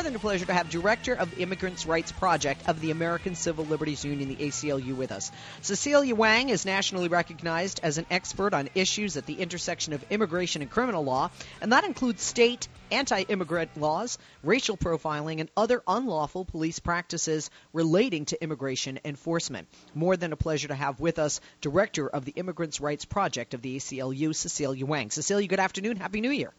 more than a pleasure to have Director of Immigrants' Rights Project of the American Civil Liberties Union, the ACLU, with us. Cecillia Wang is nationally recognized as an expert on issues at the intersection of immigration and criminal law, and that includes state anti immigrant laws, racial profiling, and other unlawful police practices relating to immigration enforcement. More than a pleasure to have with us Director of the Immigrants' Rights Project of the ACLU, Cecillia Wang. Cecillia, good afternoon. Happy New Year.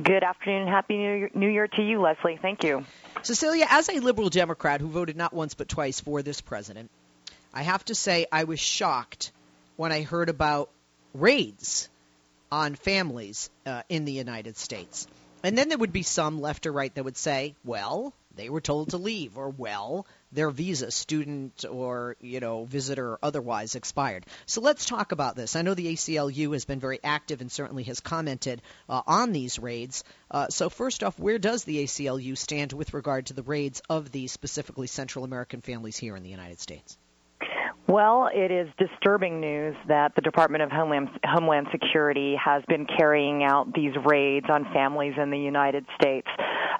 Good afternoon. And happy New Year, New Year to you, Leslie. Thank you. Cecillia, as a liberal Democrat who voted not once but twice for this president, I have to say I was shocked when I heard about raids on families uh, in the United States. And then there would be some left or right that would say, well, they were told to leave, or well, their visa, student or you know visitor or otherwise, expired. So let's talk about this. I know the ACLU has been very active and certainly has commented uh, on these raids. Uh, so first off, where does the ACLU stand with regard to the raids of these specifically Central American families here in the United States? Well, it is disturbing news that the Department of Homeland, Homeland Security has been carrying out these raids on families in the United States.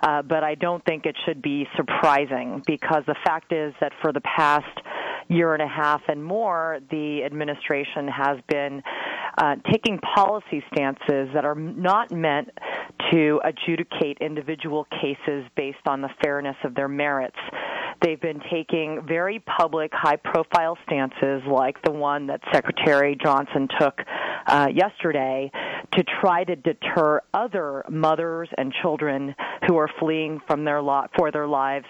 Uh, but I don't think it should be surprising because the fact is that for the past year and a half and more, the administration has been uh, taking policy stances that are not meant to adjudicate individual cases based on the fairness of their merits. They've been taking very public, high profile stances like the one that Secretary Johnson took uh, yesterday to try to deter other mothers and children who are fleeing from their lot for their lives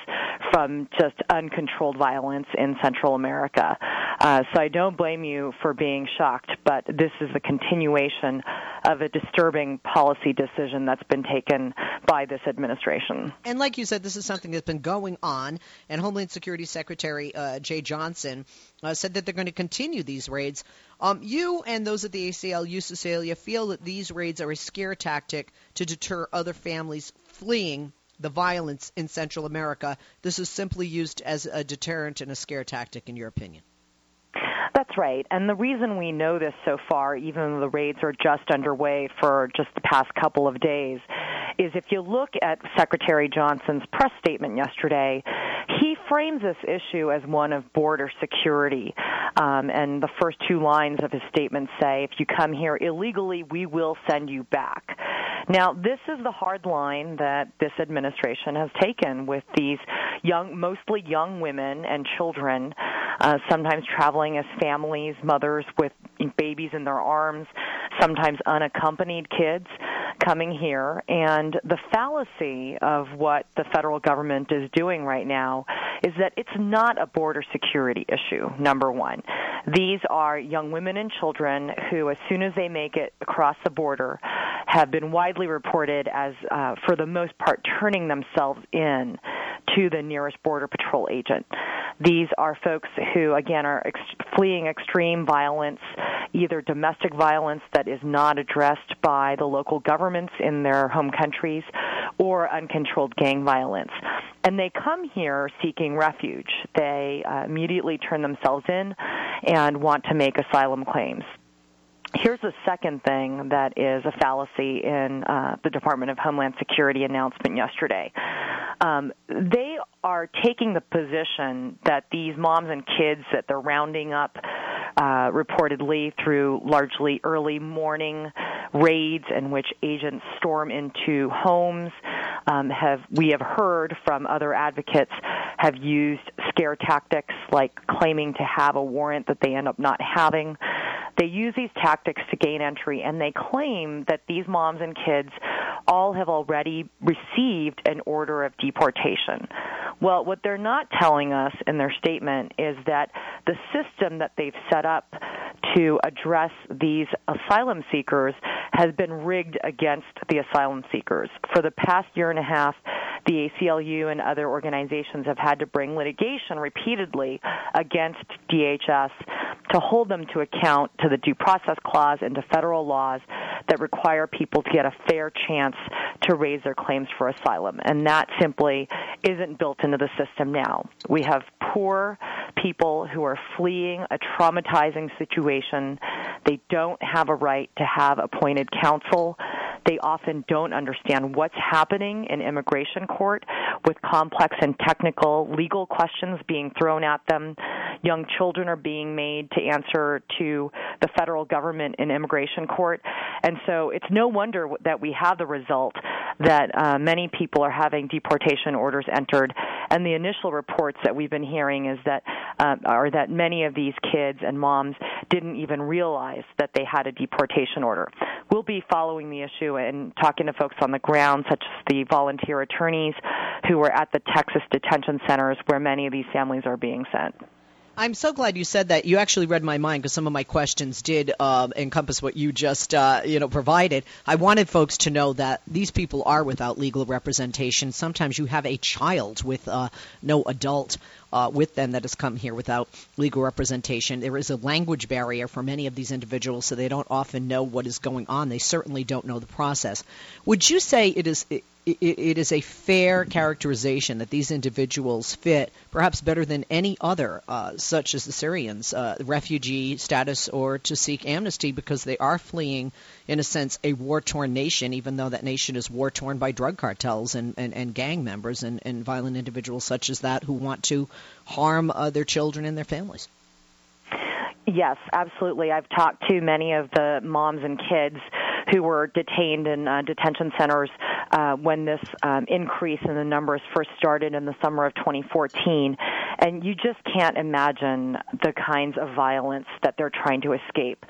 from just uncontrolled violence in Central America. Uh, so I don't blame you for being shocked, but this is a continuation of a disturbing policy decision that's been taken by this administration. And like you said, this is something that's been going on, and Homeland Security Secretary uh, Jeh Johnson uh, said that they're going to continue these raids. Um, you and those at the ACLU, Cecillia, feel that these raids are a scare tactic to deter other families fleeing the violence in Central America. This is simply used as a deterrent and a scare tactic, in your opinion. That's right. And the reason we know this so far, even though the raids are just underway for just the past couple of days, is if you look at Secretary Johnson's press statement yesterday, he frames this issue as one of border security. Um, and the first two lines of his statement say, if you come here illegally, we will send you back. Now, this is the hard line that this administration has taken with these young, mostly young women and children, uh, sometimes traveling as families, mothers with babies in their arms, sometimes unaccompanied kids coming here. And the fallacy of what the federal government is doing right now is that it's not a border security issue, number one. These are young women and children who, as soon as they make it across the border, have been widely reported as, uh, for the most part, turning themselves in to the nearest border patrol agent. These are folks who, again, are ex- fleeing extreme violence, either domestic violence that is not addressed by the local governments in their home countries, or uncontrolled gang violence. And they come here seeking refuge. They uh, immediately turn themselves in and want to make asylum claims. Here's the second thing that is a fallacy in uh, the Department of Homeland Security announcement yesterday. Um, they are taking the position that these moms and kids that they're rounding up uh, reportedly through largely early morning raids in which agents storm into homes um, have we have heard from other advocates have used scare tactics like claiming to have a warrant that they end up not having they use these tactics to gain entry, and they claim that these moms and kids all have already received an order of deportation. Well, what they're not telling us in their statement is that the system that they've set up to address these asylum seekers has been rigged against the asylum seekers. For the past year and a half, the ACLU and other organizations have had to bring litigation repeatedly against DHS to hold them to account to the due process clause and to federal laws that require people to get a fair chance to raise their claims for asylum. And that simply isn't built into the system now. We have poor people who are fleeing a traumatizing situation. They don't have a right to have appointed counsel. They often don't understand what's happening in immigration court with complex and technical legal questions being thrown at them. Young children are being made to answer to the federal government in immigration court. And so it's no wonder that we have the result that uh, many people are having deportation orders entered. And the initial reports that we've been hearing is that uh, are that many of these kids and moms didn't even realize that they had a deportation order. We'll be following the issue and talking to folks on the ground, such as the volunteer attorneys who are at the Texas detention centers where many of these families are being sent. I'm so glad you said that. You actually read my mind because some of my questions did um, encompass what you just uh, you know provided. I wanted folks to know that these people are without legal representation. Sometimes you have a child with uh, no adult uh, with them that has come here without legal representation. There is a language barrier for many of these individuals, so they don't often know what is going on. They certainly don't know the process. Would you say it is it, it is a fair characterization that these individuals fit perhaps better than any other, uh, such as the Syrians, uh, refugee status or to seek amnesty because they are fleeing, in a sense, a war torn nation, even though that nation is war torn by drug cartels and, and, and gang members and, and violent individuals such as that who want to harm uh, their children and their families. Yes, absolutely. I've talked to many of the moms and kids who were detained in uh, detention centers uh, when this um, increase in the numbers first started in the summer of 2014. And you just can't imagine the kinds of violence that they're trying to escape.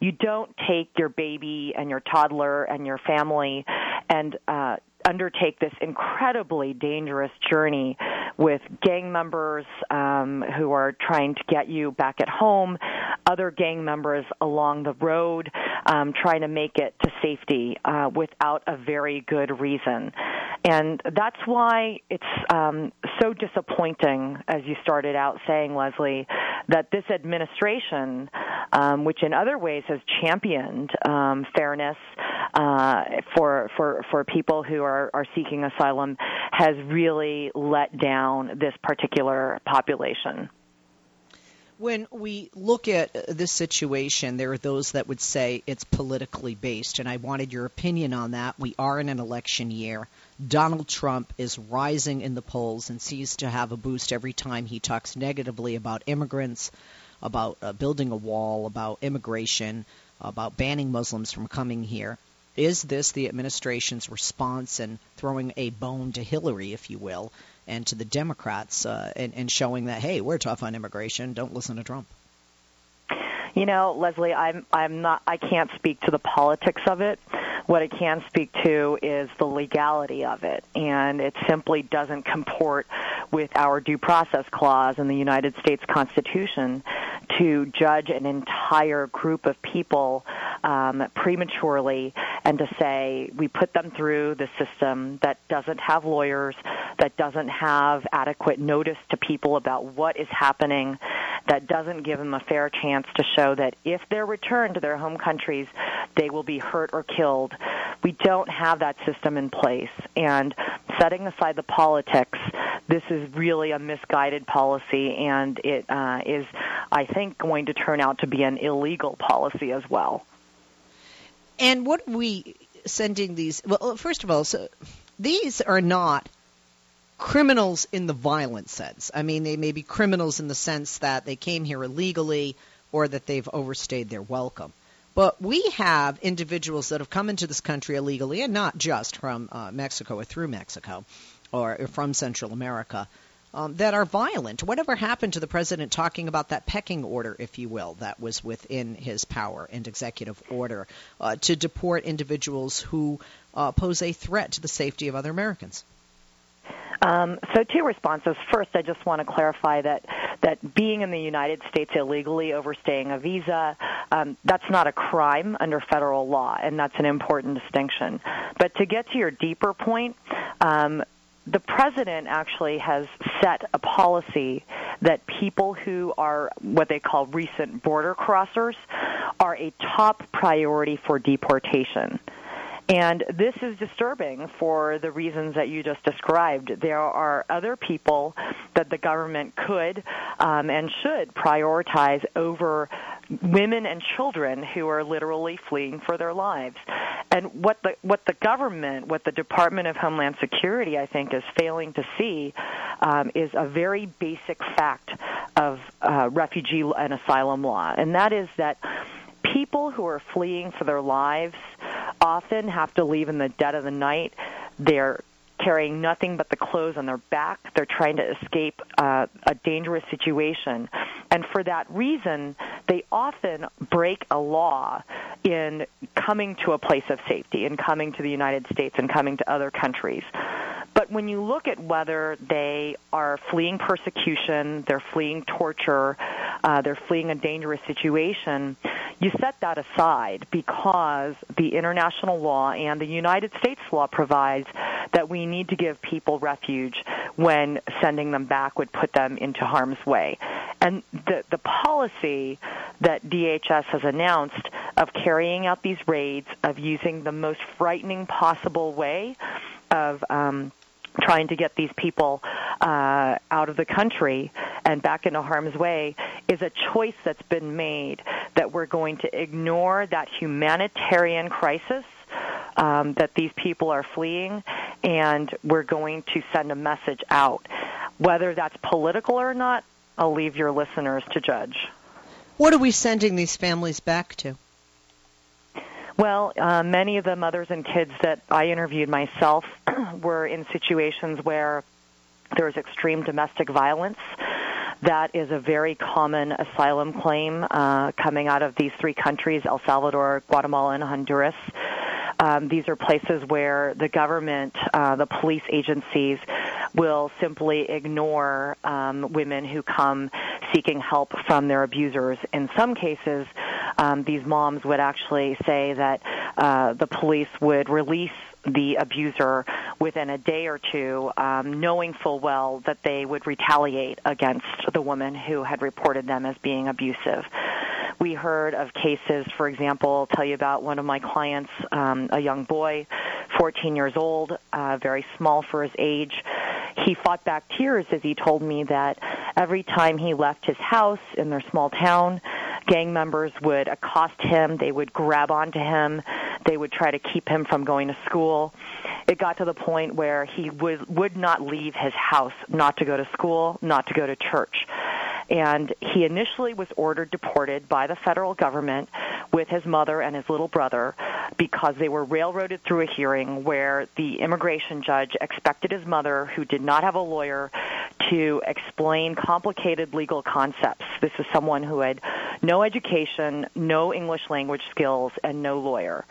You don't take your baby and your toddler and your family and uh, undertake this incredibly dangerous journey with gang members um, who are trying to get you back at home, other gang members along the road um, trying to make it to safety uh, without a very good reason. And that's why it's um, so disappointing, as you started out saying, Leslie, that this administration, um, which in other ways has championed um, fairness uh, for for for people who are are seeking asylum, has really let down this particular population. When we look at this situation, there are those that would say it's politically based, and I wanted your opinion on that. We are in an election year. Donald Trump is rising in the polls and seems to have a boost every time he talks negatively about immigrants, about uh, building a wall, about immigration, about banning Muslims from coming here. Is this the administration's response and throwing a bone to Hillary, if you will, and to the Democrats uh, and, and showing that hey, we're tough on immigration. Don't listen to Trump. You know, Leslie, I'm I'm not I can't speak to the politics of it. What I can speak to is the legality of it, and it simply doesn't comport with our due process clause in the United States Constitution to judge an entire group of people um, prematurely and to say we put them through the system that doesn't have lawyers, that doesn't have adequate notice to people about what is happening, that doesn't give them a fair chance to show that if they're returned to their home countries, they will be hurt or killed. We don't have that system in place. And setting aside the politics, this is really a misguided policy, and it uh, is, I think, going to turn out to be an illegal policy as well. And what are we sending these? Well, first of all, so these are not criminals in the violent sense. I mean, they may be criminals in the sense that they came here illegally or that they've overstayed their welcome. But we have individuals that have come into this country illegally, and not just from uh, Mexico or through Mexico or from Central America, um, that are violent. Whatever happened to the president talking about that pecking order, if you will, that was within his power and executive order uh, to deport individuals who uh, pose a threat to the safety of other Americans? Um, so, two responses. First, I just want to clarify that that being in the United States illegally, overstaying a visa, um, that's not a crime under federal law, and that's an important distinction. But to get to your deeper point, um, the president actually has set a policy that people who are what they call recent border crossers are a top priority for deportation. And this is disturbing for the reasons that you just described. There are other people that the government could um, and should prioritize over women and children who are literally fleeing for their lives. And what the what the government, what the Department of Homeland Security, I think, is failing to see um, is a very basic fact of uh, refugee and asylum law, and that is that people who are fleeing for their lives often have to leave in the dead of the night. They're carrying nothing but the clothes on their back. They're trying to escape uh, a dangerous situation. And for that reason, they often break a law in coming to a place of safety, in coming to the United States and coming to other countries. But when you look at whether they are fleeing persecution, they're fleeing torture, uh, they're fleeing a dangerous situation, you set that aside because the international law and the United States law provides that we need to give people refuge when sending them back would put them into harm's way. And the, the policy that DHS has announced of carrying out these raids, of using the most frightening possible way of um, trying to get these people uh, out of the country and back into harm's way is a choice that's been made that we're going to ignore that humanitarian crisis um, that these people are fleeing, and we're going to send a message out. Whether that's political or not, I'll leave your listeners to judge. What are we sending these families back to? Well, uh, many of the mothers and kids that I interviewed myself were in situations where there was extreme domestic violence. That is a very common asylum claim uh, coming out of these three countries El Salvador, Guatemala, and Honduras. Um, these are places where the government, uh, the police agencies, will simply ignore um, women who come seeking help from their abusers. In some cases, um, these moms would actually say that uh, the police would release the abuser within a day or two, um, knowing full well that they would retaliate against the woman who had reported them as being abusive. Heard of cases, for example, I'll tell you about one of my clients, um, a young boy, 14 years old, uh, very small for his age. He fought back tears as he told me that every time he left his house in their small town, gang members would accost him, they would grab onto him, they would try to keep him from going to school. It got to the point where he would would not leave his house, not to go to school, not to go to church. And he initially was ordered deported by the federal government with his mother and his little brother because they were railroaded through a hearing where the immigration judge expected his mother, who did not have a lawyer, to explain complicated legal concepts. This is someone who had no education, no English language skills, and no lawyer.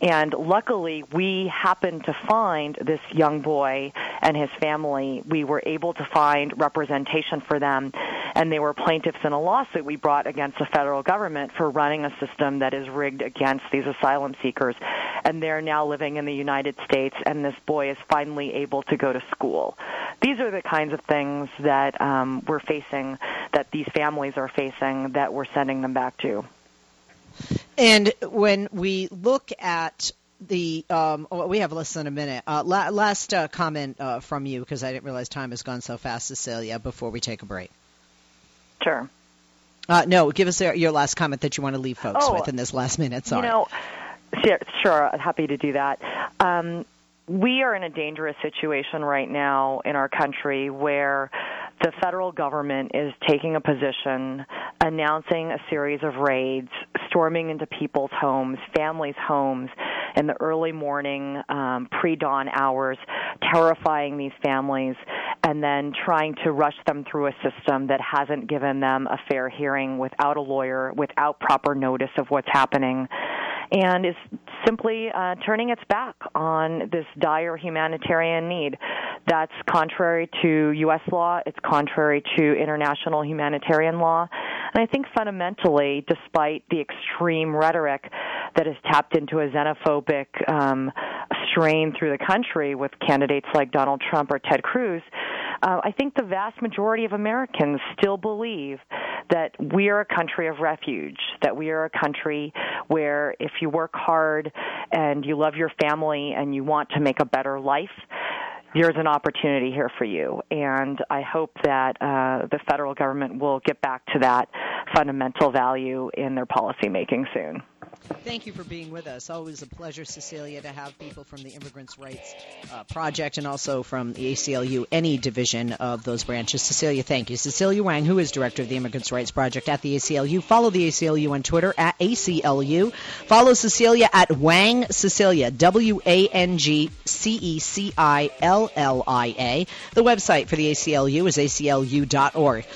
And luckily, we happened to find this young boy and his family. We were able to find representation for them, and they were plaintiffs in a lawsuit we brought against the federal government for running a system that is rigged against these asylum seekers. And they're now living in the United States, and this boy is finally able to go to school. These are the kinds of things that um, we're facing, that these families are facing, that we're sending them back to. And when we look at the um, oh, we have less than a minute. Uh, la- last uh, comment uh, from you because I didn't realize time has gone so fast, Cecillia. Before we take a break. Sure. Uh, no, give us your last comment that you want to leave folks oh, with in this last minute. Sorry. You know, sure, happy to do that. Um, we are in a dangerous situation right now in our country where the federal government is taking a position, announcing a series of raids, storming into people's homes, families' homes in the early morning, um, pre dawn hours, terrifying these families, and then trying to rush them through a system that hasn't given them a fair hearing without a lawyer, without proper notice of what's happening and is simply uh, turning its back on this dire humanitarian need. That's contrary to U.S. law. It's contrary to international humanitarian law. And I think fundamentally, despite the extreme rhetoric that has tapped into a xenophobic um, strain through the country with candidates like Donald Trump or Ted Cruz, uh, I think the vast majority of Americans still believe that we are a country of refuge, that we are a country where if you work hard and you love your family and you want to make a better life, there's an opportunity here for you. And I hope that uh, the federal government will get back to that fundamental value in their policymaking soon. Thank you for being with us. Always a pleasure, Cecillia, to have people from the Immigrants' Rights uh, Project and also from the ACLU, any division of those branches. Cecillia, thank you. Cecillia Wang, who is director of the Immigrants' Rights Project at the ACLU. Follow the ACLU on Twitter at ACLU. Follow Cecillia at Wang Cecilia, W A N G C E C I L L I A. The website for the ACLU is aclu.org.